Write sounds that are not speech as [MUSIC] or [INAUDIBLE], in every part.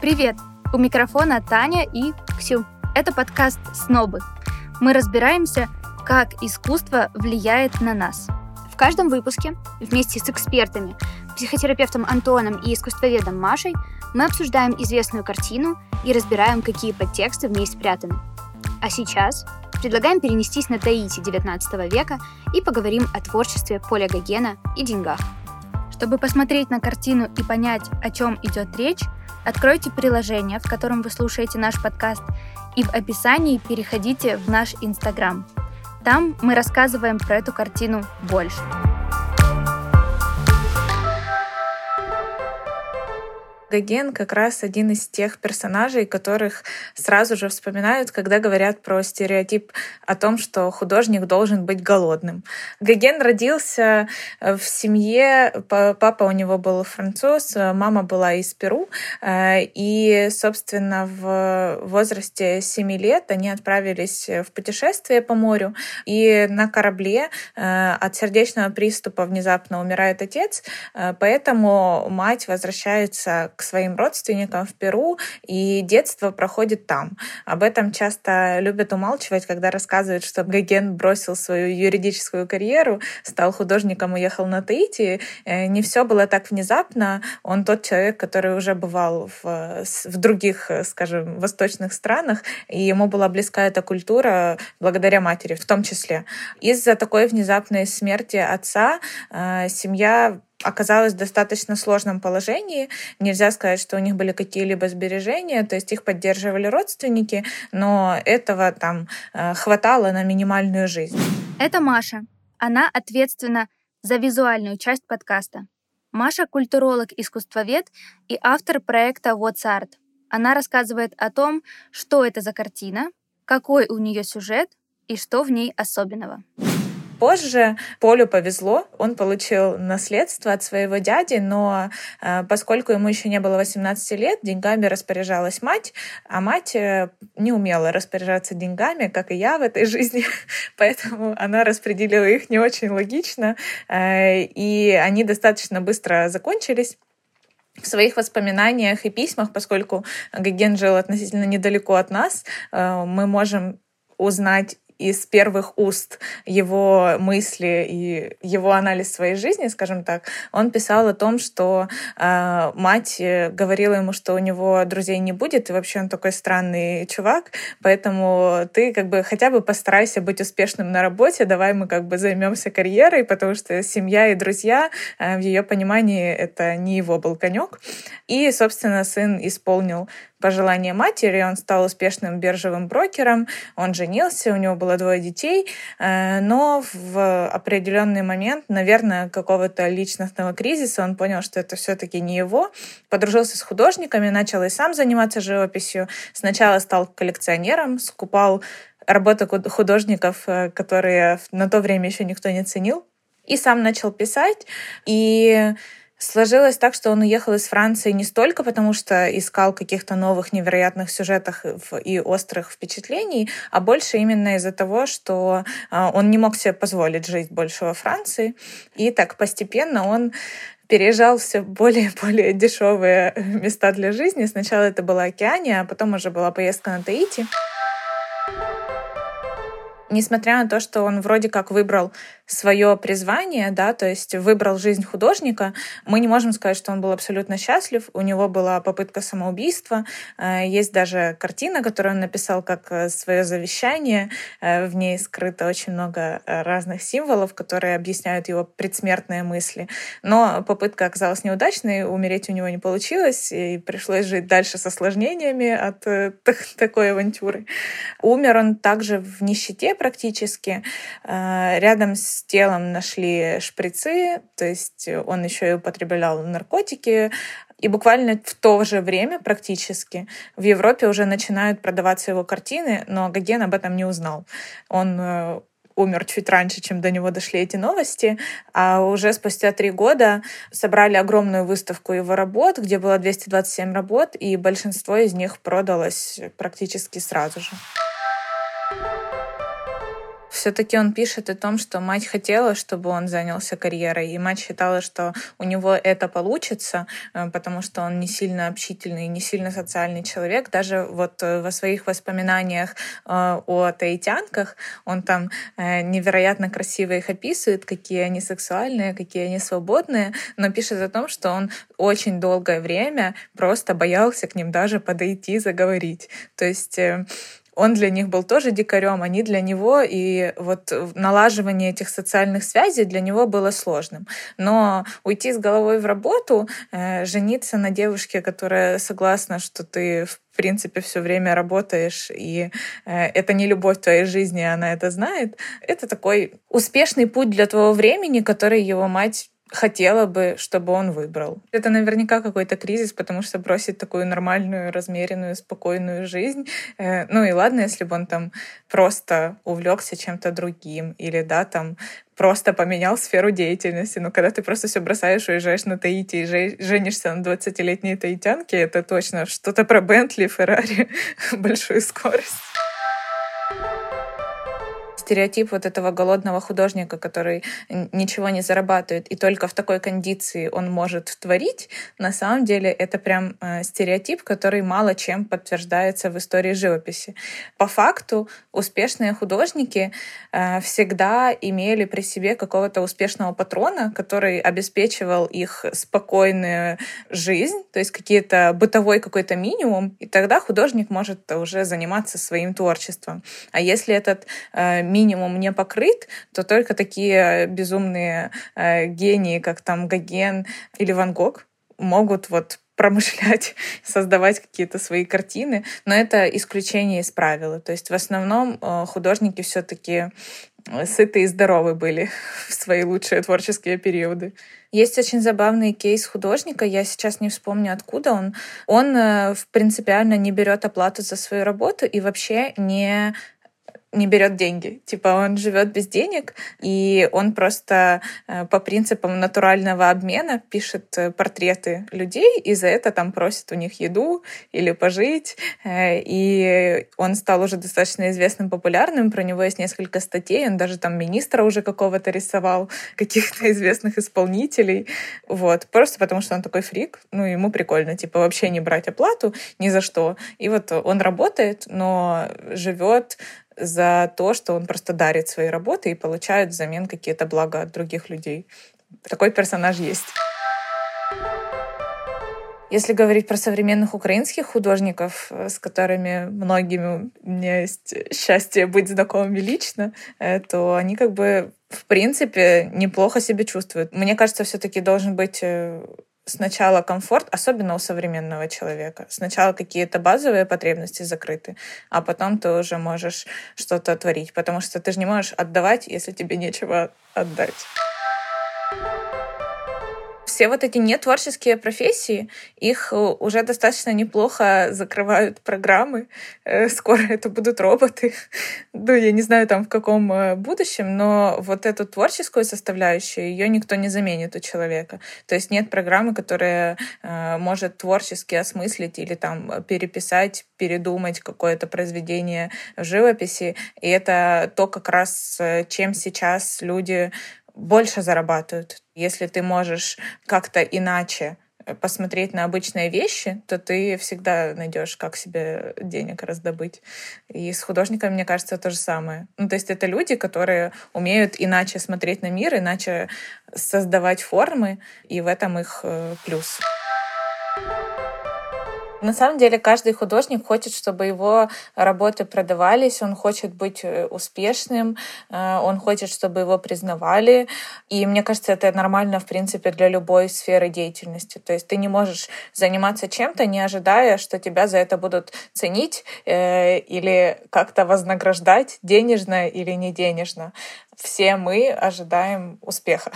Привет! У микрофона Таня и Ксю. Это подкаст «Снобы». Мы разбираемся, как искусство влияет на нас. В каждом выпуске вместе с экспертами, психотерапевтом Антоном и искусствоведом Машей мы обсуждаем известную картину и разбираем, какие подтексты в ней спрятаны. А сейчас предлагаем перенестись на Таити XIX века и поговорим о творчестве Поля Гогена и деньгах. Чтобы посмотреть на картину и понять, о чем идет речь, откройте приложение, в котором вы слушаете наш подкаст, и в описании переходите в наш Инстаграм. Там мы рассказываем про эту картину больше. Гоген как раз один из тех персонажей, которых сразу же вспоминают, когда говорят про стереотип о том, что художник должен быть голодным. Гоген родился э, в семье, папа у него был француз, мама была из Перу, э, и, собственно, в возрасте 7 лет они отправились в путешествие по морю, и на корабле э, от сердечного приступа внезапно умирает отец, поэтому мать возвращается к своим родственникам в Перу, и детство проходит там. Об этом часто любят умалчивать, когда рассказывают, что Гоген бросил свою юридическую карьеру, стал художником, уехал на Таити. Э, не все было так внезапно. Он тот человек, который уже бывал в, в других, скажем, восточных странах, и ему была близка эта культура благодаря матери в том числе. Из-за такой внезапной смерти отца э, семья оказалась в достаточно сложном положении. Нельзя сказать, что у них были какие-либо сбережения, то есть их поддерживали родственники, но этого там э, хватало на минимальную жизнь. Это Маша. Она ответственна за визуальную часть подкаста. Маша — культуролог-искусствовед и автор проекта What's Art. Она рассказывает о том, что это за картина, какой у нее сюжет и что в ней особенного. Позже Полю повезло, он получил наследство от своего дяди, но э, поскольку ему еще не было 18 лет, деньгами распоряжалась мать, а мать э, не умела распоряжаться деньгами, как и я в этой жизни, [LAUGHS] поэтому она распределила их не очень логично, э, и они достаточно быстро закончились в своих воспоминаниях и письмах, поскольку Гоген жил относительно недалеко от нас, мы можем узнать из первых уст его мысли и его анализ своей жизни, скажем так, он писал о том, что э, мать говорила ему, что у него друзей не будет, и вообще он такой странный чувак, поэтому ты как бы хотя бы постарайся быть успешным на работе, давай мы как бы займемся карьерой, потому что семья и друзья э, в ее понимании это не его был конек. И, собственно, сын исполнил пожелание матери, он стал успешным биржевым брокером, он женился, у него было двое детей, э, но в определенный момент, наверное, какого-то личностного кризиса он понял, что это все-таки не его, подружился с художниками, начал и сам заниматься живописью. Сначала стал коллекционером, скупал работы художников, э, которые на то время еще никто не ценил, и сам начал писать. И Сложилось так, что он уехал из Франции не столько потому, что искал каких-то новых невероятных сюжетов и острых впечатлений, а больше именно из-за того, что а, он не мог себе позволить жить больше во Франции. И так постепенно он переезжал все более и более дешевые места для жизни. Сначала это была Океания, а потом уже была поездка на Таити несмотря на то, что он вроде как выбрал свое призвание, да, то есть выбрал жизнь художника, мы не можем сказать, что он был абсолютно счастлив. У него была попытка самоубийства. Э, есть даже картина, которую он написал как э, свое завещание. Э, в ней скрыто очень много разных символов, которые объясняют его предсмертные мысли. Но попытка оказалась неудачной, умереть у него не получилось, и пришлось жить дальше с осложнениями от [LAUGHS] такой авантюры. Умер он также в нищете практически. Рядом с с телом нашли шприцы, то есть он еще и употреблял наркотики, и буквально в то же время практически в Европе уже начинают продаваться его картины, но Гоген об этом не узнал. Он э, умер чуть раньше, чем до него дошли эти новости, а уже спустя три года собрали огромную выставку его работ, где было 227 работ, и большинство из них продалось практически сразу же. Все-таки он пишет о том, что мать хотела, чтобы он занялся карьерой, и мать считала, что у него это получится, э, потому что он не сильно общительный, не сильно социальный человек. Даже вот э, во своих воспоминаниях э, о таитянках он там невероятно красиво их описывает, какие они сексуальные, какие они свободные, но пишет о том, что он очень долгое время просто боялся к ним даже подойти, заговорить. То есть он для них был тоже дикарем, они для него, и вот налаживание этих социальных связей для него было сложным. Но уйти с головой в работу, э, жениться на девушке, которая согласна, что ты в принципе все время работаешь, и э, это не любовь в твоей жизни, она это знает, это такой успешный путь для твоего времени, который его мать хотела бы, чтобы он выбрал. Это наверняка какой-то кризис, потому что бросить такую нормальную, размеренную, спокойную жизнь. Э, ну и ладно, если бы он там просто увлекся чем-то другим или, да, там просто поменял сферу деятельности. Но когда ты просто все бросаешь, уезжаешь на Таити и женишься на 20-летней таитянке, это точно что-то про Бентли, Феррари, [LAUGHS] большую скорость стереотип вот этого голодного художника, который ничего не зарабатывает, и только в такой кондиции он может творить, на самом деле это прям э, стереотип, который мало чем подтверждается в истории живописи. По факту успешные художники э, всегда имели при себе какого-то успешного патрона, который обеспечивал их спокойную жизнь, то есть какие-то бытовой какой-то минимум, и тогда художник может уже заниматься своим творчеством. А если этот э, минимум не покрыт, то только такие безумные э, гении, как там Гоген или Ван Гог, могут вот промышлять, [LAUGHS] создавать какие-то свои картины, но это исключение из правила. То есть в основном э, художники все-таки э, сытые и здоровы были [LAUGHS] в свои лучшие творческие периоды. Есть очень забавный кейс художника, я сейчас не вспомню, откуда он. Он э, принципиально не берет оплату за свою работу и вообще не не берет деньги. Типа он живет без денег, и он просто э, по принципам натурального обмена пишет э, портреты людей, и за это там просит у них еду или пожить. Э, и он стал уже достаточно известным, популярным. Про него есть несколько статей. Он даже там министра уже какого-то рисовал, [LAUGHS] каких-то известных исполнителей. Вот. Просто потому, что он такой фрик. Ну, ему прикольно, типа, вообще не брать оплату ни за что. И вот он работает, но живет за то, что он просто дарит свои работы и получает взамен какие-то блага от других людей. Такой персонаж есть. Если говорить про современных украинских художников, э, с которыми многими у меня есть счастье быть знакомыми лично, э, то они как бы в принципе неплохо себя чувствуют. Мне кажется, все-таки должен быть э, сначала комфорт, особенно у современного человека. Сначала какие-то базовые потребности закрыты, а потом ты уже можешь что-то творить, потому что ты же не можешь отдавать, если тебе нечего отдать все вот эти нетворческие профессии, их э, уже достаточно неплохо закрывают программы. Э, скоро это будут роботы. [LAUGHS] Ну, я не знаю, там в каком э, будущем, но вот эту творческую составляющую, ее никто не заменит у человека. То есть нет программы, которая может творчески осмыслить или там переписать, передумать какое-то произведение живописи. И это то как раз, чем сейчас люди больше зарабатывают. Если ты можешь как-то иначе э, посмотреть на обычные вещи, то ты всегда найдешь, как себе денег раздобыть. И с художниками, мне кажется, то же самое. Ну, то есть это люди, которые умеют иначе смотреть на мир, иначе создавать формы, и в этом их э, плюс. На самом деле каждый художник хочет, чтобы его работы продавались, он хочет быть э, успешным, э, он хочет, чтобы его признавали. И мне кажется, это нормально, в принципе, для любой сферы деятельности. То есть ты не можешь заниматься чем-то, не ожидая, что тебя за это будут ценить э, или как-то вознаграждать денежно или не денежно все мы ожидаем успеха.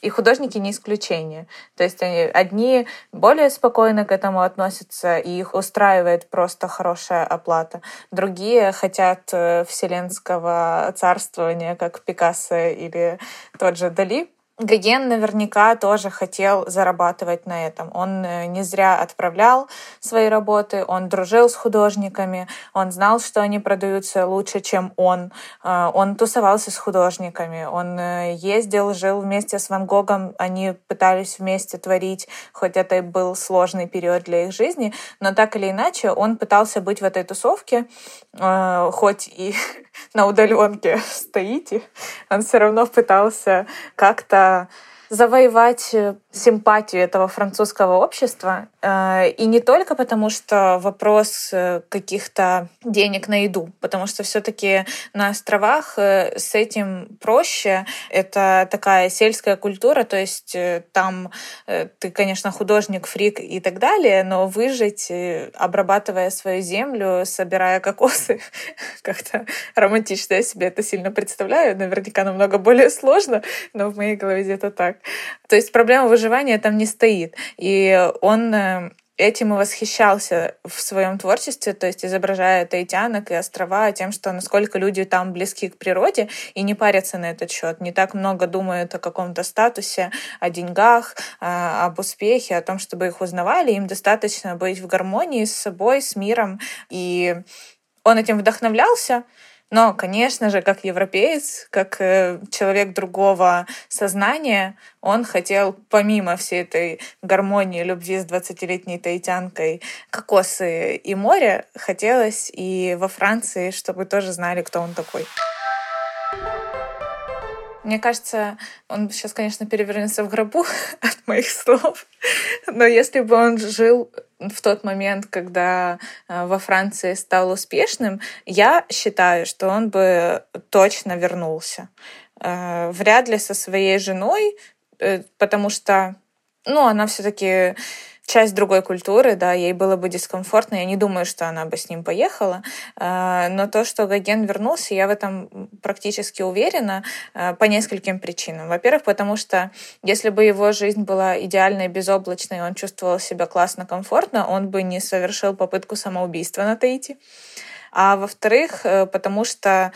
И художники не исключение. То есть они одни более спокойно к этому относятся, и их устраивает просто хорошая оплата. Другие хотят э, вселенского царствования, как Пикассо или тот же Дали, Гоген наверняка тоже хотел зарабатывать на этом. Он э, не зря отправлял свои работы, он дружил с художниками, он знал, что они продаются лучше, чем он. Э, он тусовался с художниками, он э, ездил, жил вместе с Ван Гогом, они пытались вместе творить, хоть это и был сложный период для их жизни, но так или иначе он пытался быть в этой тусовке, хоть и [LAUGHS] на удаленке стоите, он все равно пытался как-то uh, завоевать э, симпатию этого французского общества. Э, и не только потому, что вопрос э, каких-то денег на еду, потому что все-таки на островах с этим проще. Это такая сельская культура, то есть там ты, конечно, художник, фрик и так далее, но выжить, обрабатывая свою землю, собирая кокосы, [LAUGHS] как-то романтично я себе это сильно представляю. Наверняка намного более сложно, но в моей голове где-то так. [LAUGHS] То есть проблема выживания там не стоит. И он э, этим и восхищался в своем творчестве, то есть изображая таитянок и острова, тем, что насколько люди там близки к природе и не парятся на этот счет, не так много думают о каком-то статусе, о деньгах, э, об успехе, о том, чтобы их узнавали, им достаточно быть в гармонии с собой, с миром, и он этим вдохновлялся, но, конечно же, как европеец, как э, человек другого сознания, он хотел, помимо всей этой гармонии любви с 20-летней таитянкой, кокосы и море, хотелось и во Франции, чтобы тоже знали, кто он такой. Мне кажется, он сейчас, конечно, перевернется в гробу [LAUGHS] от моих слов, но если бы он жил в тот момент, когда э, во Франции стал успешным, я считаю, что он бы точно вернулся. Э, вряд ли со своей женой, э, потому что, ну, она все-таки часть другой культуры, да, ей было бы дискомфортно, я не думаю, что она бы с ним поехала, а, но то, что Гоген вернулся, я в этом практически уверена а, по нескольким причинам. Во-первых, потому что если бы его жизнь была идеальной, безоблачной, он чувствовал себя классно, комфортно, он бы не совершил попытку самоубийства на Таити. А во-вторых, э, потому что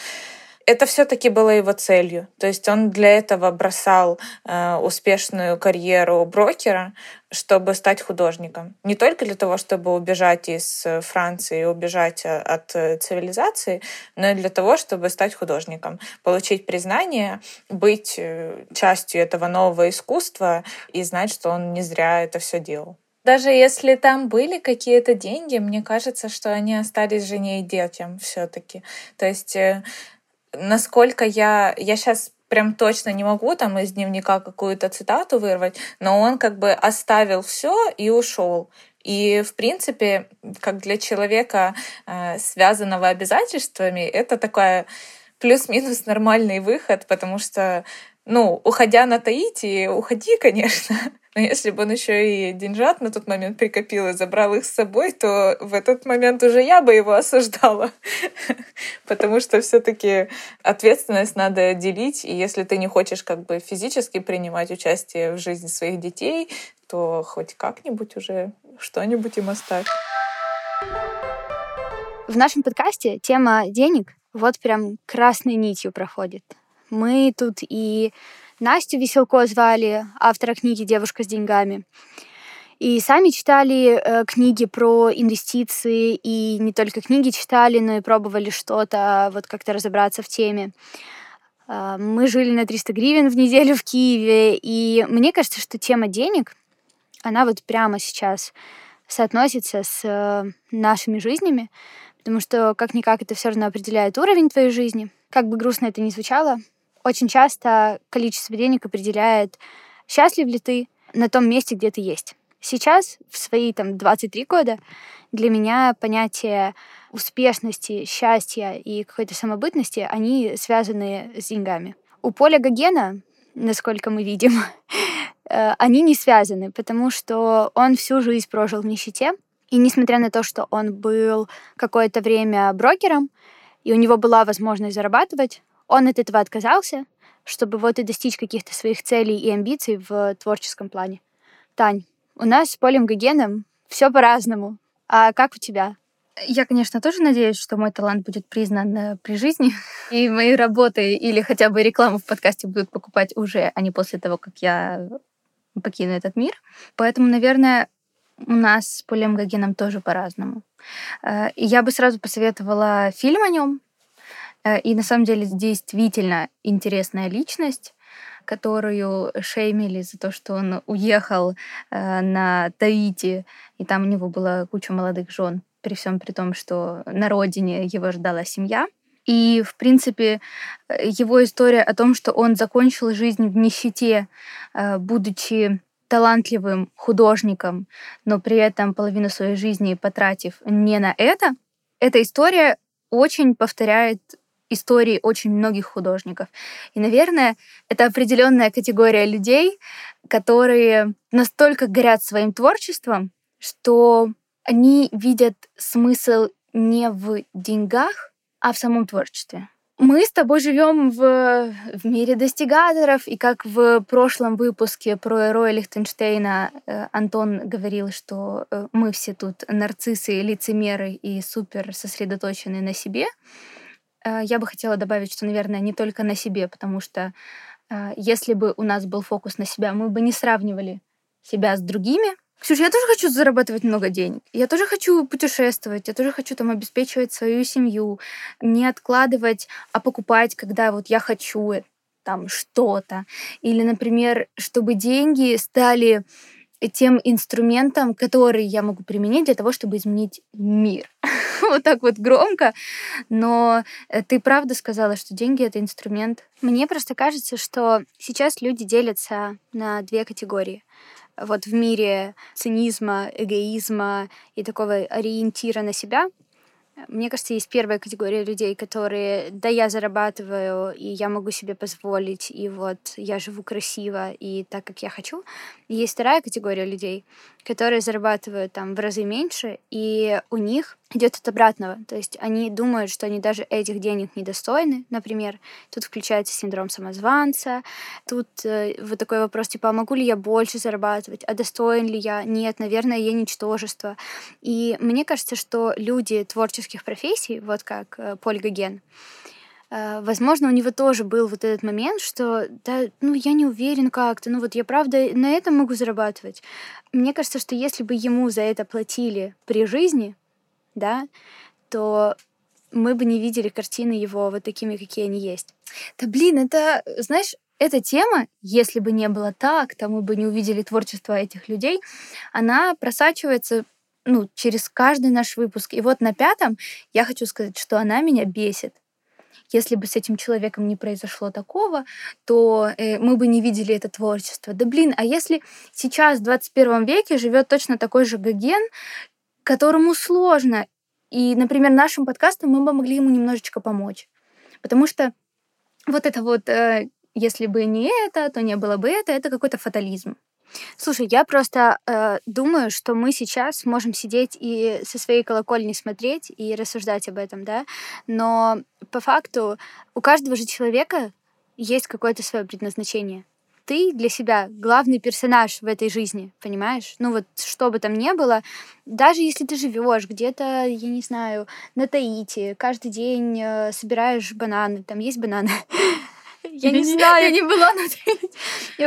это все-таки было его целью. То есть он для этого бросал э, успешную карьеру брокера, чтобы стать художником. Не только для того, чтобы убежать из Франции, убежать э, от э, цивилизации, но и для того, чтобы стать художником, получить признание, быть э, частью этого нового искусства и знать, что он не зря это все делал. Даже если там были какие-то деньги, мне кажется, что они остались жене и детям все-таки. То есть насколько я... Я сейчас прям точно не могу там из дневника какую-то цитату вырвать, но он как бы оставил все и ушел. И, в принципе, как для человека, э, связанного обязательствами, это такая плюс-минус нормальный выход, потому что, ну, уходя на Таити, уходи, [LAUGHS] конечно, но если бы он еще и деньжат на тот момент прикопил и забрал их с собой, то в этот момент уже я бы его [LAUGHS] осуждала. Потому что все-таки ответственность надо делить, и если ты не хочешь как бы физически принимать участие в жизни своих детей, то хоть как-нибудь уже что-нибудь им оставь. В нашем подкасте тема денег вот прям красной нитью проходит. Мы тут и Настю Веселко звали, автора книги «Девушка с деньгами». И сами читали э, книги про инвестиции, и не только книги читали, но и пробовали что-то, вот как-то разобраться в теме. Э, мы жили на 300 гривен в неделю в Киеве, и мне кажется, что тема денег, она вот прямо сейчас соотносится с э, нашими жизнями, потому что как-никак это все равно определяет уровень твоей жизни. Как бы грустно это ни звучало, очень часто количество денег определяет, счастлив ли ты на том месте, где ты есть. Сейчас, в свои там 23 года, для меня понятие успешности, счастья и какой-то самобытности, они связаны с деньгами. У Поля Гогена, насколько мы видим, [LAUGHS] э, они не связаны, потому что он всю жизнь прожил в нищете, и несмотря на то, что он был какое-то время брокером, и у него была возможность зарабатывать, он от этого отказался, чтобы вот и достичь каких-то своих целей и амбиций в творческом плане. Тань, у нас с Полем Гогеном все по-разному. А как у тебя? Я, конечно, тоже надеюсь, что мой талант будет признан э, при жизни, [LAUGHS] и мои работы или хотя бы рекламу в подкасте будут покупать уже, а не после того, как я покину этот мир. Поэтому, наверное, у нас с Полем Гогеном тоже по-разному. Э, я бы сразу посоветовала фильм о нем. Э, и на самом деле действительно интересная личность которую шеймили за то, что он уехал э, на Таити, и там у него была куча молодых жен, при всем при том, что на родине его ждала семья. И, в принципе, его история о том, что он закончил жизнь в нищете, э, будучи талантливым художником, но при этом половину своей жизни потратив не на это, эта история очень повторяет истории очень многих художников. И, наверное, это определенная категория людей, которые настолько горят своим творчеством, что они видят смысл не в деньгах, а в самом творчестве. Мы с тобой живем в, в мире достигаторов, и как в прошлом выпуске про Роя Лихтенштейна э, Антон говорил, что э, мы все тут нарциссы, лицемеры и супер сосредоточены на себе, я бы хотела добавить, что, наверное, не только на себе, потому что э, если бы у нас был фокус на себя, мы бы не сравнивали себя с другими. Ксюша, я тоже хочу зарабатывать много денег. Я тоже хочу путешествовать. Я тоже хочу там обеспечивать свою семью. Не откладывать, а покупать, когда вот я хочу э, там что-то. Или, например, чтобы деньги стали тем инструментом, который я могу применить для того, чтобы изменить мир. [LAUGHS] вот так вот громко, но э, ты правда сказала, что деньги — это инструмент. Мне просто кажется, что сейчас люди делятся на две категории вот в мире цинизма, эгоизма и такого ориентира на себя — мне кажется, есть первая категория людей, которые, да, я зарабатываю, и я могу себе позволить, и вот я живу красиво и так, как я хочу. Есть вторая категория людей, которые зарабатывают там в разы меньше, и у них идет от обратного. То есть они думают, что они даже этих денег недостойны, например. Тут включается синдром самозванца. Тут э, вот такой вопрос, типа, а могу ли я больше зарабатывать? А достоин ли я? Нет, наверное, я ничтожество. И мне кажется, что люди творческих профессий, вот как э, Поль Гоген, возможно, у него тоже был вот этот момент, что, да, ну, я не уверен как-то, ну, вот я правда на этом могу зарабатывать. Мне кажется, что если бы ему за это платили при жизни, да, то мы бы не видели картины его вот такими, какие они есть. Да блин, это, знаешь, эта тема, если бы не было так, то мы бы не увидели творчество этих людей, она просачивается ну, через каждый наш выпуск. И вот на пятом я хочу сказать, что она меня бесит. Если бы с этим человеком не произошло такого, то э, мы бы не видели это творчество. Да блин, а если сейчас в 21 веке живет точно такой же Гоген, которому сложно. И, например, нашим подкастом мы бы могли ему немножечко помочь. Потому что вот это вот, э, если бы не это, то не было бы это, это какой-то фатализм. Слушай, я просто э, думаю, что мы сейчас можем сидеть и со своей колокольни смотреть и рассуждать об этом, да, но по факту у каждого же человека есть какое-то свое предназначение. Ты для себя главный персонаж в этой жизни, понимаешь? Ну вот что бы там ни было, даже если ты живешь где-то, я не знаю, на Таити, каждый день э, собираешь бананы, там есть бананы, [LAUGHS] Я не знаю. [LAUGHS] Я не была на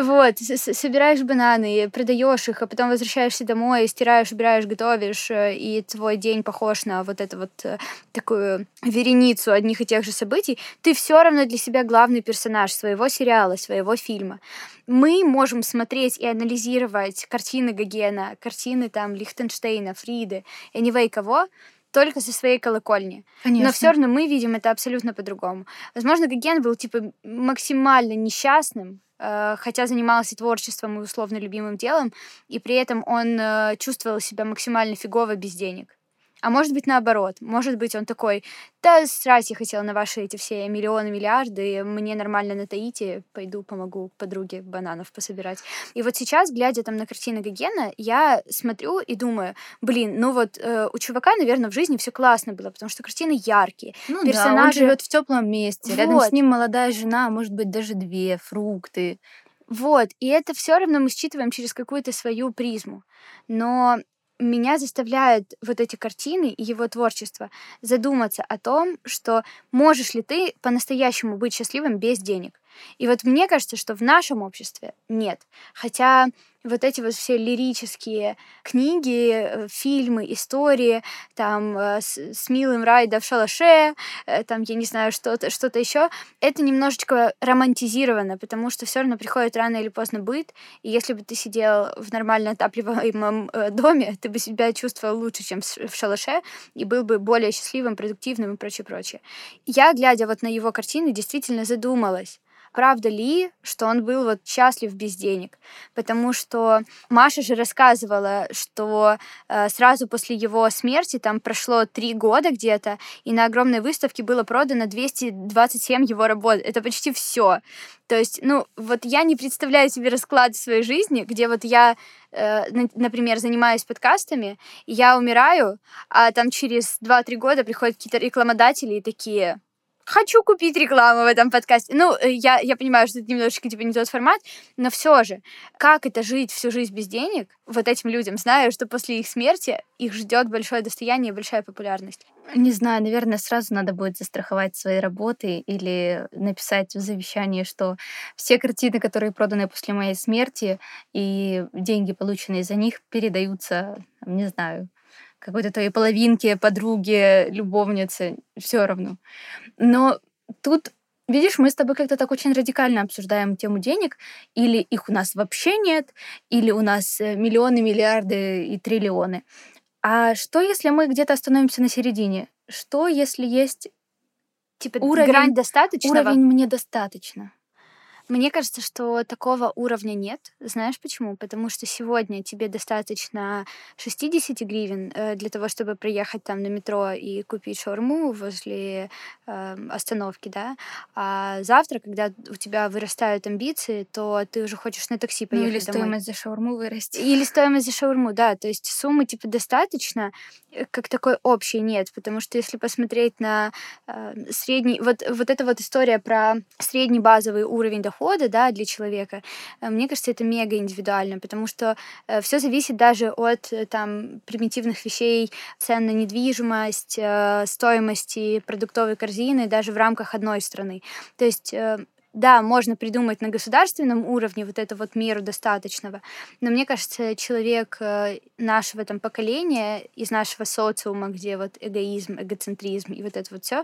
вот, собираешь бананы, продаешь их, а потом возвращаешься домой, стираешь, убираешь, готовишь, э, и твой день похож на вот эту вот э, такую вереницу одних и тех же событий, ты все равно для себя главный персонаж своего сериала, своего фильма. Мы можем смотреть и анализировать картины Гогена, картины там Лихтенштейна, Фриды, anyway, кого, только со своей колокольни. Конечно. Но все равно мы видим это абсолютно по-другому. Возможно, Гоген был типа максимально несчастным, э, хотя занимался творчеством и условно любимым делом, и при этом он э, чувствовал себя максимально фигово без денег. А может быть, наоборот. Может быть, он такой, да, срать я хотела на ваши эти все миллионы, миллиарды, мне нормально на Таити, пойду помогу подруге бананов пособирать. И вот сейчас, глядя там на картины Гогена, я смотрю и думаю, блин, ну вот э, у чувака, наверное, в жизни все классно было, потому что картины яркие. Ну персонажи... да, он живет в теплом месте, вот. рядом с ним молодая жена, может быть, даже две, фрукты. Вот, и это все равно мы считываем через какую-то свою призму. Но меня заставляют вот эти картины и его творчество задуматься о том, что можешь ли ты по-настоящему быть счастливым без денег. И вот мне кажется, что в нашем обществе нет. Хотя вот эти вот все лирические книги, э, фильмы, истории, там, э, с, с милым Райда в шалаше, э, там, я не знаю, что-то что еще, это немножечко романтизировано, потому что все равно приходит рано или поздно быт, и если бы ты сидел в нормально отапливаемом доме, ты бы себя чувствовал лучше, чем в шалаше, и был бы более счастливым, продуктивным и прочее, прочее. Я, глядя вот на его картины, действительно задумалась, правда ли, что он был вот счастлив без денег. Потому что Маша же рассказывала, что э, сразу после его смерти, там прошло три года где-то, и на огромной выставке было продано 227 его работ. Это почти все. То есть, ну, вот я не представляю себе расклад своей жизни, где вот я, э, например, занимаюсь подкастами, я умираю, а там через 2-3 года приходят какие-то рекламодатели и такие, хочу купить рекламу в этом подкасте. Ну, э, я, я понимаю, что это немножечко типа не тот формат, но все же, как это жить всю жизнь без денег, вот этим людям, знаю, что после их смерти их ждет большое достояние и большая популярность. Не знаю, наверное, сразу надо будет застраховать свои работы или написать в завещании, что все картины, которые проданы после моей смерти, и деньги, полученные за них, передаются, не знаю, какой-то твоей половинке, подруге, любовнице, все равно. Но тут Видишь, мы с тобой как-то так очень радикально обсуждаем тему денег, или их у нас вообще нет, или у нас э, миллионы, миллиарды и триллионы. А что, если мы где-то остановимся на середине? Что, если есть типа уровень, грань достаточного? Уровень мне достаточно. Мне кажется, что такого уровня нет. Знаешь почему? Потому что сегодня тебе достаточно 60 гривен э, для того, чтобы приехать там на метро и купить шаурму возле э, остановки, да. А завтра, когда у тебя вырастают амбиции, то ты уже хочешь на такси поехать ну, или домой. стоимость за шаурму вырасти. Или стоимость за шаурму, да. То есть суммы типа достаточно, э, как такой общей нет, потому что если посмотреть на э, средний, вот вот эта вот история про средний базовый уровень дохода дохода да, для человека, э, мне кажется, это мега индивидуально, потому что э, все зависит даже от э, там, примитивных вещей, цен на недвижимость, стоимости продуктовой корзины даже в рамках одной страны. То есть да, можно придумать на государственном уровне вот эту вот меру достаточного, но мне кажется, человек нашего там поколения, из нашего социума, где вот эгоизм, эгоцентризм и вот это вот все,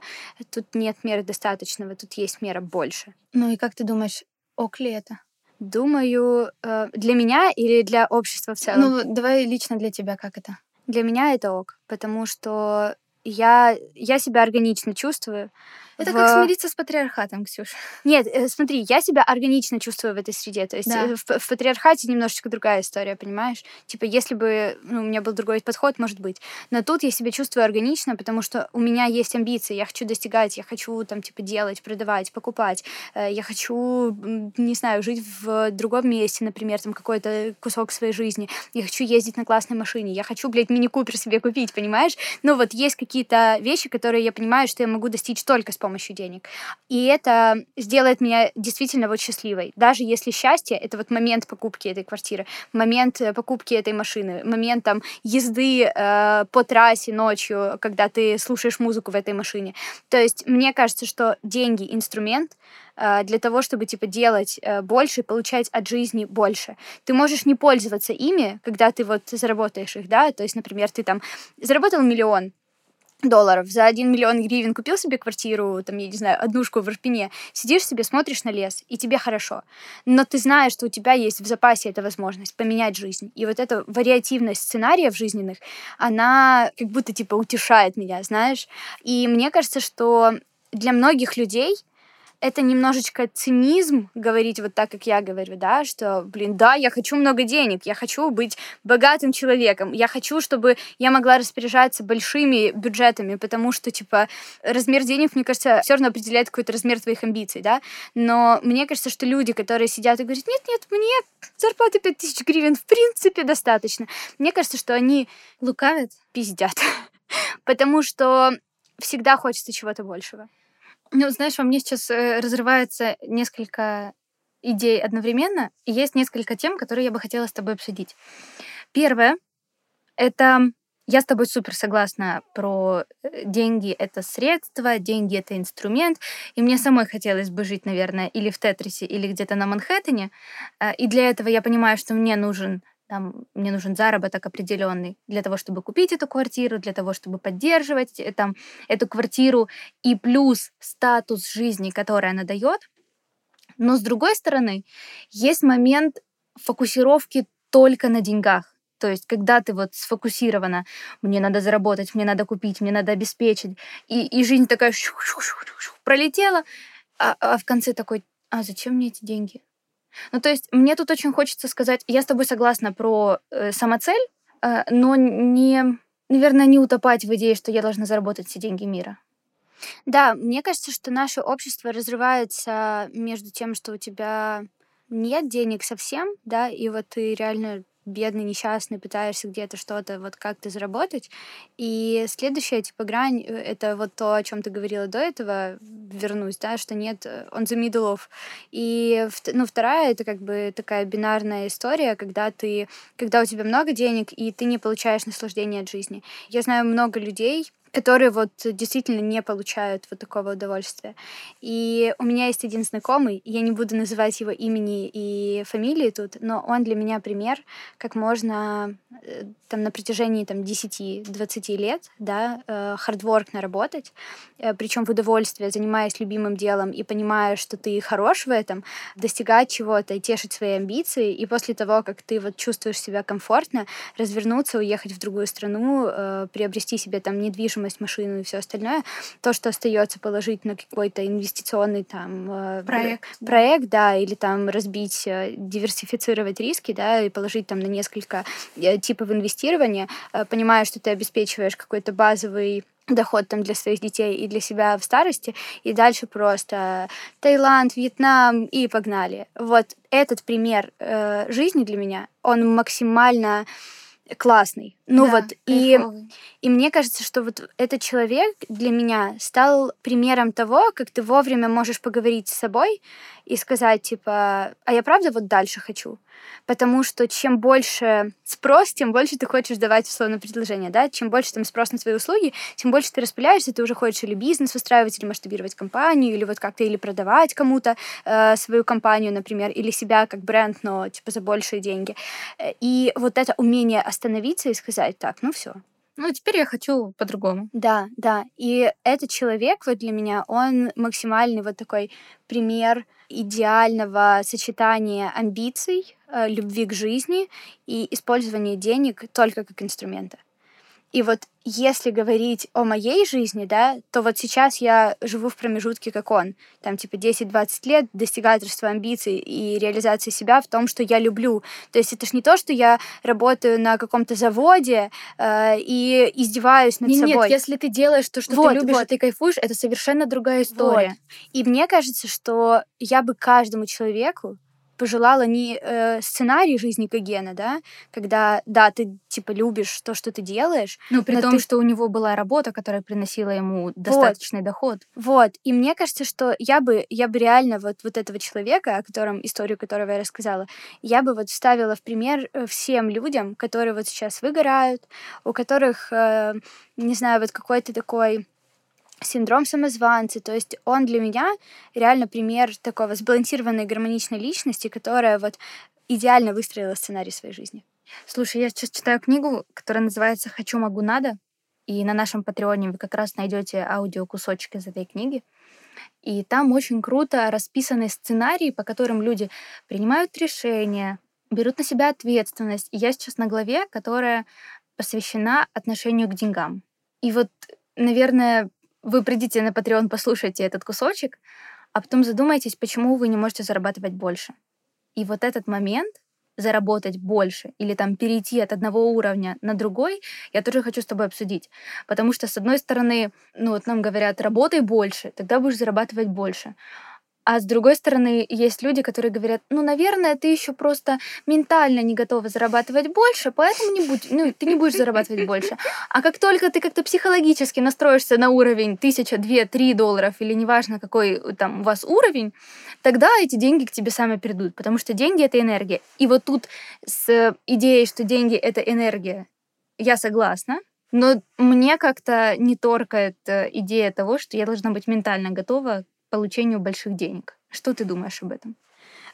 тут нет меры достаточного, тут есть мера больше. Ну и как ты думаешь, ок ли это? Думаю, э, для меня или для общества в целом? Ну, давай лично для тебя, как это? Для меня это ок, потому что я, я себя органично чувствую. Это в... как смириться с патриархатом, Ксюш. [LAUGHS] Нет, э, смотри, я себя органично чувствую в этой среде. То есть да. Э, в, в патриархате немножечко другая история, понимаешь? Типа, если бы ну, у меня был другой подход, может быть. Но тут я себя чувствую органично, потому что у меня есть амбиции, я хочу достигать, я хочу там, типа, делать, продавать, покупать. Э, я хочу, не знаю, жить в другом месте, например, там какой-то кусок своей жизни. Я хочу ездить на классной машине. Я хочу, блядь, мини-купер себе купить, понимаешь? Ну вот есть какие-то вещи, которые я понимаю, что я могу достичь только с помощью помощью денег. И это сделает меня действительно вот счастливой. Даже если счастье — это вот момент покупки этой квартиры, момент э, покупки этой машины, момент там езды э, по трассе ночью, когда ты слушаешь музыку в этой машине. То есть мне кажется, что деньги — инструмент, э, для того, чтобы типа делать э, больше, получать от жизни больше. Ты можешь не пользоваться ими, когда ты вот заработаешь их, да, то есть, например, ты там заработал миллион, долларов, за 1 миллион гривен купил себе квартиру, там, я не знаю, однушку в Ирпене, сидишь себе, смотришь на лес, и тебе хорошо. Но ты знаешь, что у тебя есть в запасе эта возможность поменять жизнь. И вот эта вариативность сценариев жизненных, она как будто, типа, утешает меня, знаешь. И мне кажется, что для многих людей это немножечко цинизм говорить вот так, как я говорю, да, что, блин, да, я хочу много денег, я хочу быть богатым человеком, я хочу, чтобы я могла распоряжаться большими бюджетами, потому что, типа, размер денег, мне кажется, все равно определяет какой-то размер твоих амбиций, да, но мне кажется, что люди, которые сидят и говорят, нет-нет, мне зарплаты 5000 гривен в принципе достаточно, мне кажется, что они лукавят, пиздят, [LAUGHS] потому что всегда хочется чего-то большего. Ну, знаешь, во мне сейчас э, разрывается несколько идей одновременно, и есть несколько тем, которые я бы хотела с тобой обсудить. Первое Это я с тобой супер согласна про э, деньги — это средство, деньги — это инструмент. И мне самой хотелось бы жить, наверное, или в Тетрисе, или где-то на Манхэттене. Э, и для этого я понимаю, что мне нужен там, мне нужен заработок определенный для того, чтобы купить эту квартиру, для того, чтобы поддерживать э, там, эту квартиру, и плюс статус жизни, который она дает. Но с другой стороны, есть момент фокусировки только на деньгах. То есть, когда ты вот сфокусирована, мне надо заработать, мне надо купить, мне надо обеспечить, и, и жизнь такая пролетела, а, а в конце такой, а зачем мне эти деньги? Ну, то есть, мне тут очень хочется сказать, я с тобой согласна про э, самоцель, э, но не, наверное, не утопать в идее, что я должна заработать все деньги мира. Да, мне кажется, что наше общество разрывается между тем, что у тебя нет денег совсем, да, и вот ты реально бедный, несчастный, пытаешься где-то что-то вот как-то заработать. И следующая, типа, грань, э, это вот то, о чем ты говорила до этого, вернусь, да, что нет э, on the middle. И, ну, вторая, это как бы такая бинарная история, когда ты, когда у тебя много денег, и ты не получаешь наслаждения от жизни. Я знаю много людей, которые вот действительно не получают вот такого удовольствия. И у меня есть один знакомый, я не буду называть его имени и фамилии тут, но он для меня пример, как можно э, там на протяжении там 10-20 лет, да, э, хардворк наработать, э, причем в удовольствие, занимаясь любимым делом и понимая, что ты хорош в этом, достигать чего-то и тешить свои амбиции, и после того, как ты вот чувствуешь себя комфортно, развернуться, уехать в другую страну, приобрести себе там недвижимость недвижимость, машину и все остальное, то, что остается положить на какой-то инвестиционный там э, проект, проект, да, или там разбить, э, диверсифицировать риски, да, и положить там на несколько э, типов инвестирования, понимая, что ты обеспечиваешь какой-то базовый доход там для своих детей и для себя в старости, и дальше просто Таиланд, Вьетнам и погнали. Вот этот пример э, жизни для меня, он максимально классный. Ну да, вот, и, и мне кажется, что вот этот человек для меня стал примером того, как ты вовремя можешь поговорить с собой и сказать, типа, а я правда вот дальше хочу? Потому что чем больше спрос, тем больше ты хочешь давать условно предложение, да? Чем больше там спрос на твои услуги, тем больше ты распыляешься, ты уже хочешь или бизнес выстраивать, или масштабировать компанию, или вот как-то или продавать кому-то э, свою компанию, например, или себя как бренд, но типа за большие деньги. И вот это умение остановиться и сказать, так, ну все, ну, теперь я хочу по-другому. Да, да. И этот человек вот для меня, он максимальный вот такой пример идеального сочетания амбиций, э, любви к жизни и использования денег только как инструмента. И вот если говорить о моей жизни, да, то вот сейчас я живу в промежутке, как он. Там типа 10-20 лет достигательства амбиций и реализации себя в том, что я люблю. То есть это ж не то, что я работаю на каком-то заводе э, и издеваюсь над не, собой. Нет, если ты делаешь то, что вот, ты любишь, вот. и ты кайфуешь, это совершенно другая история. Вот. И мне кажется, что я бы каждому человеку пожелала не э, сценарий жизни Кагена, да, когда, да, ты, типа, любишь то, что ты делаешь. Ну, при том, ты... что у него была работа, которая приносила ему достаточный вот. доход. Вот, и мне кажется, что я бы, я бы реально вот, вот этого человека, о котором, историю которого я рассказала, я бы вот вставила в пример э, всем людям, которые вот сейчас выгорают, у которых, э, не знаю, вот какой-то такой синдром самозванца. То есть он для меня реально пример такого сбалансированной гармоничной личности, которая вот идеально выстроила сценарий своей жизни. Слушай, я сейчас читаю книгу, которая называется «Хочу, могу, надо». И на нашем Патреоне вы как раз найдете аудиокусочек из этой книги. И там очень круто расписаны сценарии, по которым люди принимают решения, берут на себя ответственность. И я сейчас на главе, которая посвящена отношению к деньгам. И вот, наверное, вы придите на Patreon, послушайте этот кусочек, а потом задумайтесь, почему вы не можете зарабатывать больше. И вот этот момент заработать больше или там перейти от одного уровня на другой, я тоже хочу с тобой обсудить. Потому что, с одной стороны, ну вот нам говорят, работай больше, тогда будешь зарабатывать больше. А с другой стороны, есть люди, которые говорят, ну, наверное, ты еще просто ментально не готова зарабатывать больше, поэтому не будь, ну, ты не будешь зарабатывать больше. А как только ты как-то психологически настроишься на уровень тысяча, две, три долларов, или неважно, какой там у вас уровень, тогда эти деньги к тебе сами придут, потому что деньги — это энергия. И вот тут с идеей, что деньги — это энергия, я согласна, но мне как-то не торкает э, идея того, что я должна быть ментально готова получению больших денег. Что ты думаешь об этом?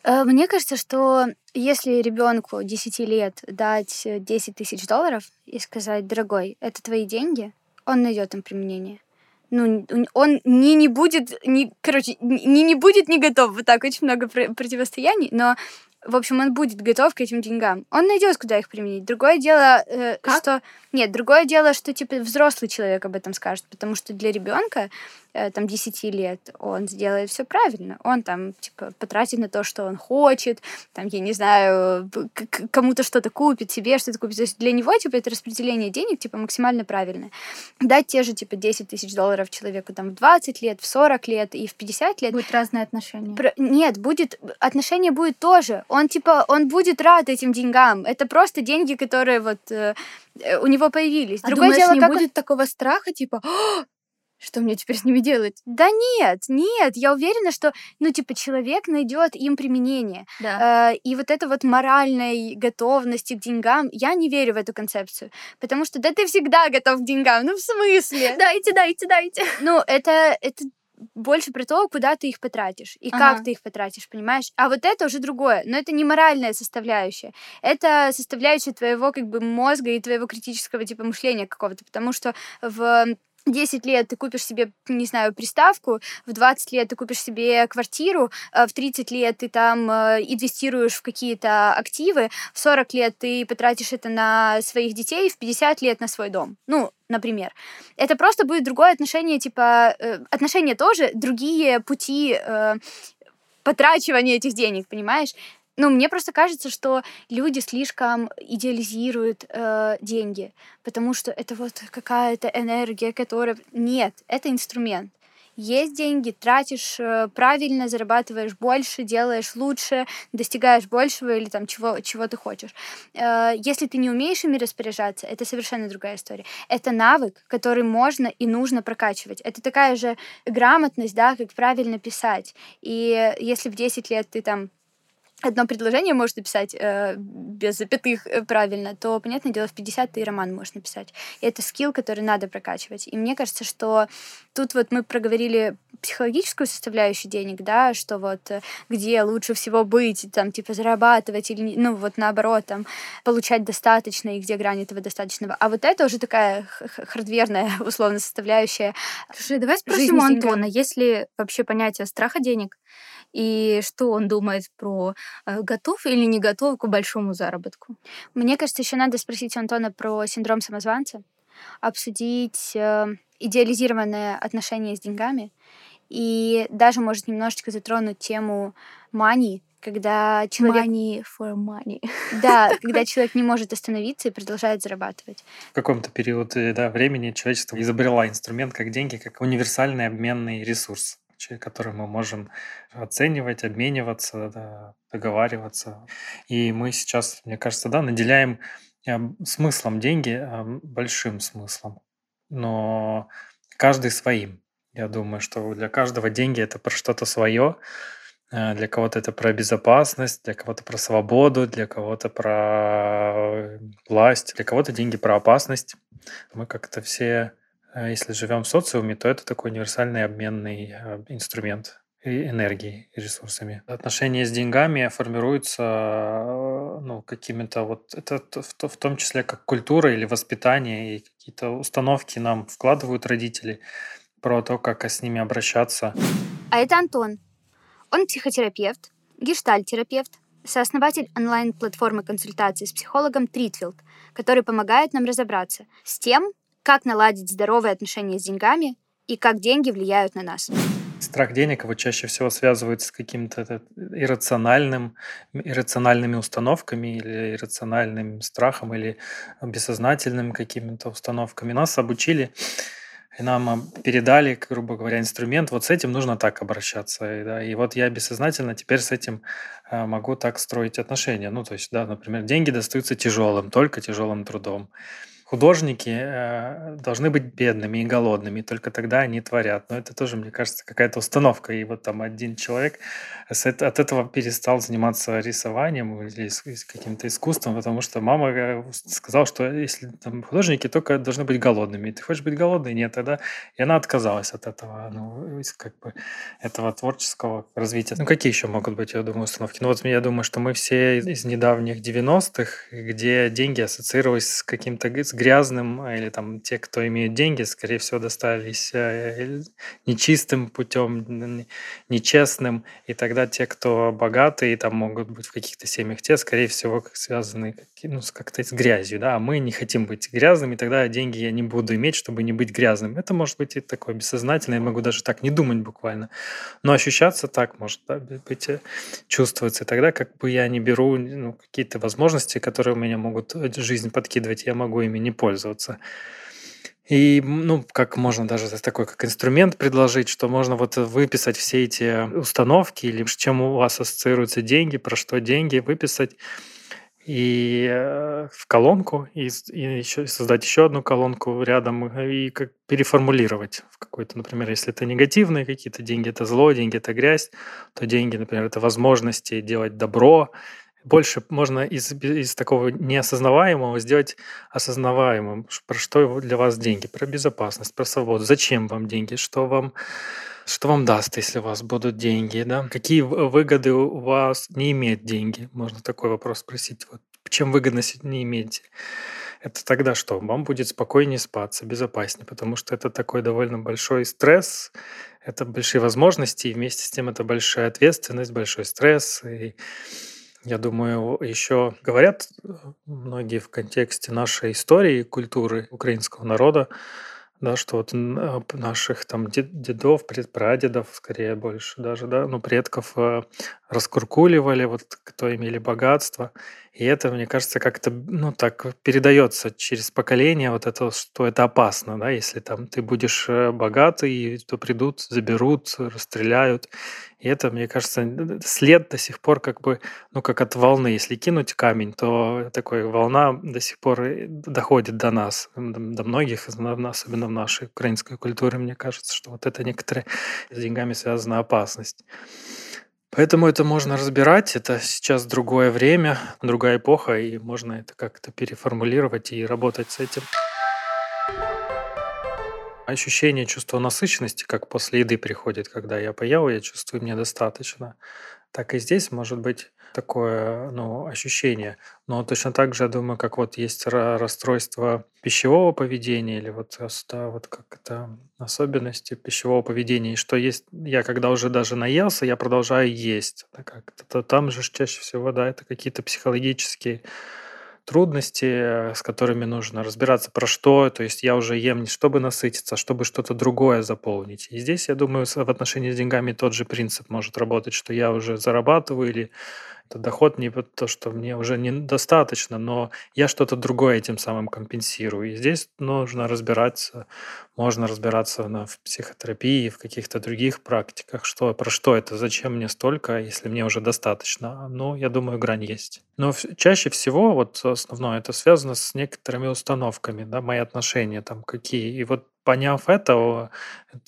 Э, мне кажется, что если ребенку 10 лет дать 10 тысяч долларов и сказать, дорогой, это твои деньги, он найдет им применение. Ну, он не, не будет, не, короче, не, не будет не готов. Вот так очень много противостояний, но в общем, он будет готов к этим деньгам. Он найдет, куда их применить. Другое дело, э, что... Нет, другое дело, что, типа, взрослый человек об этом скажет, потому что для ребенка Э, там 10 лет, он сделает все правильно. Он там, типа, потратит на то, что он хочет, там, я не знаю, кому-то что-то купит, себе что-то купит. То есть для него, типа, это распределение денег, типа, максимально правильное. Дать те же, типа, 10 тысяч долларов человеку там в 20 лет, в 40 лет и в 50 лет. Будет разное отношение. Про... Нет, будет... Отношение будет тоже. Он, типа, он будет рад этим деньгам. Это просто деньги, которые вот э, э у него появились. А Другое думаешь, дело, не как будет он... такого страха, типа, что мне теперь с ними делать? [LAUGHS] Да нет, нет, я уверена, что, ну, типа, человек найдет им применение. Да. Э, и вот это вот моральной готовности к деньгам, я не верю в эту концепцию. Потому что, да ты всегда готов к деньгам, ну, в смысле? [LAUGHS] Дайте, дайте, дайте. [LAUGHS] Ну, это, это больше про то, куда ты их потратишь и ага. как ты их потратишь, понимаешь? А вот это уже другое. Но это не моральная составляющая. Это составляющая твоего как бы мозга и твоего критического типа мышления какого-то. Потому что в 10 лет ты купишь себе, не знаю, приставку, в 20 лет ты купишь себе квартиру, э, в 30 лет ты там э, инвестируешь в какие-то активы, в 40 лет ты потратишь это на своих детей, в 50 лет на свой дом. Ну, например. Это просто будет другое отношение, типа, э, отношения тоже, другие пути потрачивания этих денег, понимаешь? Ну, мне просто кажется, что люди слишком идеализируют э, деньги, потому что это вот какая-то энергия, которая... Нет, это инструмент. Есть деньги, тратишь э, правильно, зарабатываешь больше, делаешь лучше, достигаешь большего или там чего, чего ты хочешь. Э, если ты не умеешь ими распоряжаться, это совершенно другая история. Это навык, который можно и нужно прокачивать. Это такая же грамотность, да, как правильно писать. И если в 10 лет ты там одно предложение можешь написать э, без запятых э, правильно, то, понятное дело, в 50 ты роман можешь написать. И это скилл, который надо прокачивать. И мне кажется, что тут вот мы проговорили психологическую составляющую денег, да, что вот э, где лучше всего быть, там, типа, зарабатывать или, ну, вот наоборот, там, получать достаточно и где грань этого достаточного. А вот это уже такая хардверная, [LAUGHS] условно, составляющая. Слушай, давай спросим у Антона, есть ли вообще понятие страха денег? И что он думает про э, готов или не готов к большому заработку. Мне кажется, еще надо спросить у Антона про синдром самозванца, обсудить э, идеализированное отношение с деньгами и даже, может, немножечко затронуть тему мании, когда человек... Money for money. [LAUGHS] Да, когда человек не может остановиться и продолжает зарабатывать. В каком-то период да, времени человечество изобрело инструмент как деньги, как универсальный обменный ресурс который мы можем оценивать, обмениваться, да, договариваться. И мы сейчас, мне кажется, да, наделяем эм, смыслом деньги, эм, большим смыслом, но каждый своим. Я думаю, что для каждого деньги это про что-то свое. Э, для кого-то это про безопасность, для кого-то про свободу, для кого-то про власть, для кого-то деньги про опасность. Мы как-то все если живем в социуме, то это такой универсальный обменный а, инструмент энергией и ресурсами. Отношения с деньгами формируются ну, какими-то вот это в том числе как культура или воспитание и какие-то установки нам вкладывают родители про то, как с ними обращаться. А это Антон. Он психотерапевт, гештальтерапевт, сооснователь онлайн-платформы консультации с психологом Тритфилд, который помогает нам разобраться с тем, как наладить здоровые отношения с деньгами и как деньги влияют на нас. Страх денег его чаще всего связывают с каким-то иррациональным, иррациональными установками или иррациональным страхом или бессознательным какими-то установками. Нас обучили и нам передали, грубо говоря, инструмент, вот с этим нужно так обращаться. Да, и вот я бессознательно теперь с этим э, могу так строить отношения. Ну, то есть, да, например, деньги достаются тяжелым, только тяжелым трудом. Художники э, должны быть бедными и голодными, и только тогда они творят. Но это тоже, мне кажется, какая-то установка. И вот там один человек от этого перестал заниматься рисованием или каким-то искусством, потому что мама э, сказала, что если там художники только должны быть голодными. Ты хочешь быть голодной? Нет, тогда. И она отказалась от этого, ну, как бы этого творческого развития. Ну, какие еще могут быть, я думаю, установки? Ну, вот я думаю, что мы все из недавних 90-х, где деньги ассоциировались с каким-то с грязным, а, или там те, кто имеют деньги, скорее всего, достались э, нечистым путем, нечестным, и тогда те, кто богатые, там могут быть в каких-то семьях, те, скорее всего, как связаны ну, как-то с грязью, да, а мы не хотим быть грязными, тогда деньги я не буду иметь, чтобы не быть грязным. Это может быть и такое бессознательное, я могу даже так не думать буквально, но ощущаться так может да, быть, э, чувствоваться. И тогда как бы я не беру ну, какие-то возможности, которые у меня могут жизнь подкидывать, я могу ими не пользоваться. И, ну, как можно даже такой как инструмент предложить, что можно вот выписать все эти установки или с чем у вас ассоциируются деньги, про что деньги, выписать и э, в колонку, и, и еще создать еще одну колонку рядом и как переформулировать в какой-то, например, если это негативные какие-то деньги, это зло, деньги это грязь, то деньги, например, это возможности делать добро, больше можно из, из такого неосознаваемого сделать осознаваемым. Про что для вас деньги? Про безопасность, про свободу. Зачем вам деньги? Что вам, что вам даст, если у вас будут деньги? Да? Какие выгоды у вас не иметь деньги? Можно такой вопрос спросить. Вот, чем выгодно не иметь? Это тогда что? Вам будет спокойнее спаться, безопаснее, потому что это такой довольно большой стресс, это большие возможности, и вместе с тем это большая ответственность, большой стресс, и я думаю, еще говорят э, многие в контексте нашей истории и культуры украинского народа, да, что вот а, наших там дедов, прадедов, скорее больше даже, да, ну, предков э, раскуркуливали, вот кто имели богатство. И это, мне кажется, как-то, ну, так передается через поколение вот это, что это опасно, да, если там ты будешь э, богатый, то придут, заберут, расстреляют. И это, мне кажется, след до сих пор как бы, ну, как от волны. Если кинуть камень, то такой волна до сих пор доходит до нас, до многих, особенно в нашей украинской культуре, мне кажется, что вот это некоторые с деньгами связана опасность. Поэтому это можно разбирать. Это сейчас другое время, другая эпоха, и можно это как-то переформулировать и работать с этим. Ощущение чувства насыщенности, как после еды приходит, когда я поел, я чувствую, мне достаточно. Так и здесь может быть такое ну, ощущение. Но точно так же, я думаю, как вот есть расстройство пищевого поведения или вот, да, вот как это особенности пищевого поведения, и что есть, я когда уже даже наелся, я продолжаю есть. Да, как -то, там же чаще всего, да, это какие-то психологические трудности, э, с которыми нужно разбираться, про что. То есть я уже ем чтобы насытиться, а чтобы что-то другое заполнить. И здесь, я думаю, в отношении с деньгами тот же принцип может работать, что я уже зарабатываю или это доход не то, что мне уже недостаточно, но я что-то другое этим самым компенсирую. И здесь нужно разбираться, можно разбираться на, в психотерапии, в каких-то других практиках, что, про что это, зачем мне столько, если мне уже достаточно. Ну, я думаю, грань есть. Но чаще всего вот основное это связано с некоторыми установками, да, мои отношения там какие. И вот поняв это,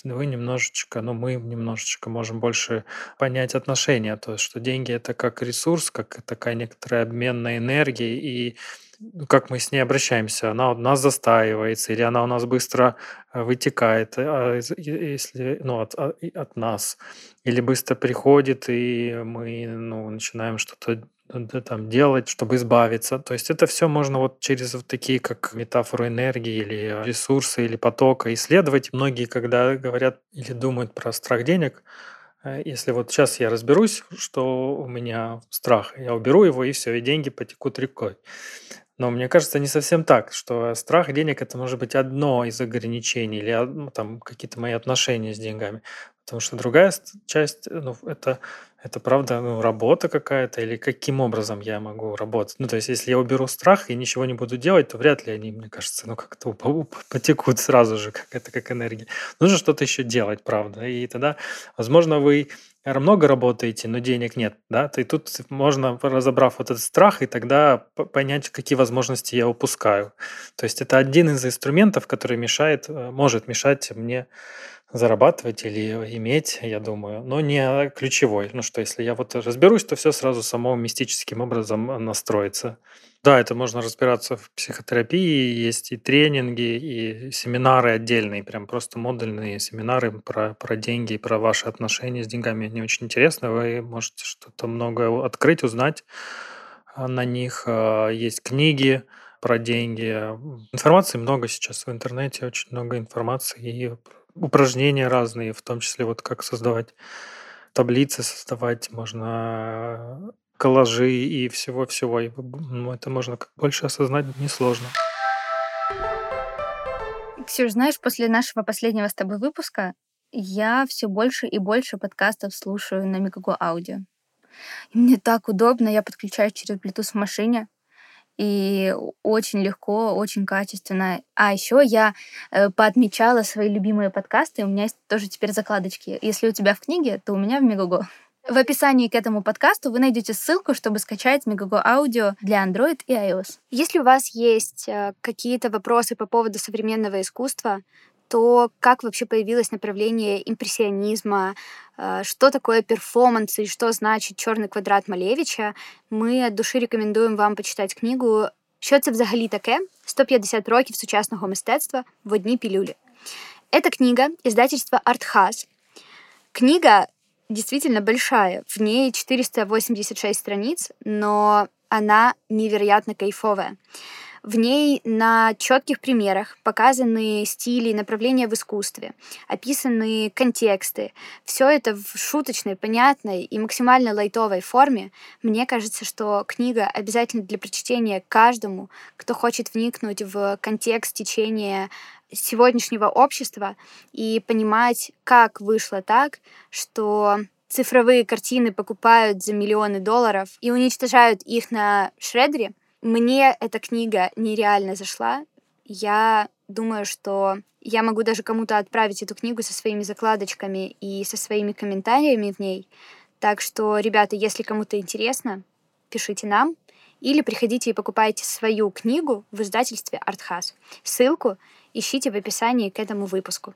вы немножечко, ну, мы немножечко можем больше понять отношения. То есть, что деньги это как ресурс, как такая некоторая обменная энергия, и ну, как мы с ней обращаемся, она у нас застаивается, или она у нас быстро э, вытекает, а если, ну, от, а, от нас, или быстро приходит, и мы ну, начинаем что-то там делать, чтобы избавиться. То есть это все можно вот через вот такие, как метафору энергии или ресурсы или потока исследовать. Многие, когда говорят или думают про страх денег, э, если вот сейчас я разберусь, что у меня страх, я уберу его, и все, и деньги потекут рекой. Но мне кажется, не совсем так, что страх денег это может быть одно из ограничений или ну, там какие-то мои отношения с деньгами. Потому что другая часть, ну, это это правда ну, работа какая-то или каким образом я могу работать? Ну, то есть, если я уберу страх и ничего не буду делать, то вряд ли они, мне кажется, ну, как-то потекут сразу же, [LAUGHS] как это, как энергия. Нужно что-то еще делать, правда. И тогда, возможно, вы много работаете, но денег нет, да, и тут можно, разобрав вот этот страх, и тогда понять, какие возможности я упускаю. То есть это один из инструментов, который мешает, э, может мешать мне зарабатывать или иметь, я думаю, но не ключевой. Ну что, если я вот разберусь, то все сразу само мистическим образом настроится. Да, это можно разбираться в психотерапии, есть и тренинги, и семинары отдельные, прям просто модульные семинары про, про деньги и про ваши отношения с деньгами. Они очень интересны, вы можете что-то многое открыть, узнать на них. А, есть книги про деньги. Информации много сейчас в интернете, очень много информации и упражнения разные, в том числе вот как создавать таблицы, создавать можно коллажи и всего-всего. Ну, это можно как больше осознать несложно. Ксюш, знаешь, после нашего последнего с тобой выпуска я все больше и больше подкастов слушаю на Мегаго Аудио. И мне так удобно, я подключаюсь через Bluetooth в машине, и очень легко, очень качественно. А еще я э, поотмечала свои любимые подкасты, у меня есть тоже теперь закладочки. Если у тебя в книге, то у меня в Мегаго. В описании к этому подкасту вы найдете ссылку, чтобы скачать Megogo Audio для Android и iOS. Если у вас есть э, какие-то вопросы по поводу современного искусства, то как вообще появилось направление импрессионизма, э, что такое перформанс и что значит черный квадрат Малевича, мы от души рекомендуем вам почитать книгу «Що це взагалі таке? 150 років сучасного мистецтва в одній пилюле». Это книга издательства «Артхаз». Книга действительно большая, в ней 486 страниц, но она невероятно кайфовая. В ней на четких примерах показаны стили, направления в искусстве, описаны контексты. Все это в шуточной, понятной и максимально лайтовой форме. Мне кажется, что книга обязательно для прочтения каждому, кто хочет вникнуть в контекст течения сегодняшнего общества и понимать, как вышло так, что цифровые картины покупают за миллионы долларов и уничтожают их на шредере, мне эта книга нереально зашла. Я думаю, что я могу даже кому-то отправить эту книгу со своими закладочками и со своими комментариями в ней. Так что, ребята, если кому-то интересно, пишите нам или приходите и покупайте свою книгу в издательстве Артхас. Ссылку ищите в описании к этому выпуску.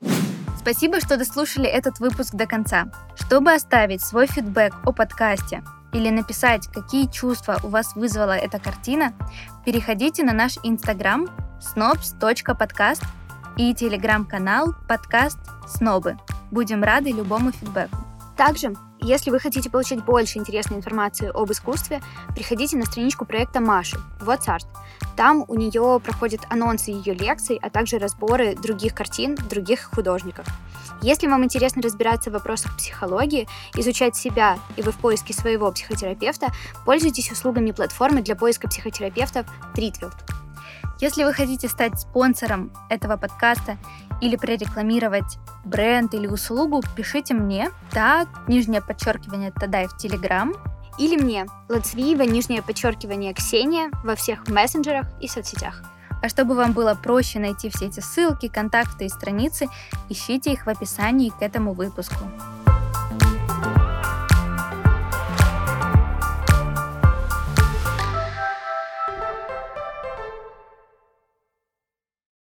Спасибо, что дослушали этот выпуск до конца. Чтобы оставить свой фидбэк о подкасте или написать, какие чувства у вас вызвала эта картина, переходите на наш инстаграм snobs.podcast и телеграм-канал подкаст Снобы. Будем рады любому фидбэку. Также, если вы хотите получить больше интересной информации об искусстве, приходите на страничку проекта Маши What's Art. Там у нее проходят анонсы ее лекций, а также разборы других картин других художников. Если вам интересно разбираться в вопросах психологии, изучать себя, и вы в поиске своего психотерапевта, пользуйтесь услугами платформы для поиска психотерапевтов Тритвилд. Если вы хотите стать спонсором этого подкаста или прорекламировать бренд или услугу, пишите мне, так, нижнее подчеркивание Тадай в Телеграм, или мне, Лацвиева, нижнее подчеркивание Ксения во всех мессенджерах и соцсетях. А чтобы вам было проще найти все эти ссылки, контакты и страницы, ищите их в описании к этому выпуску.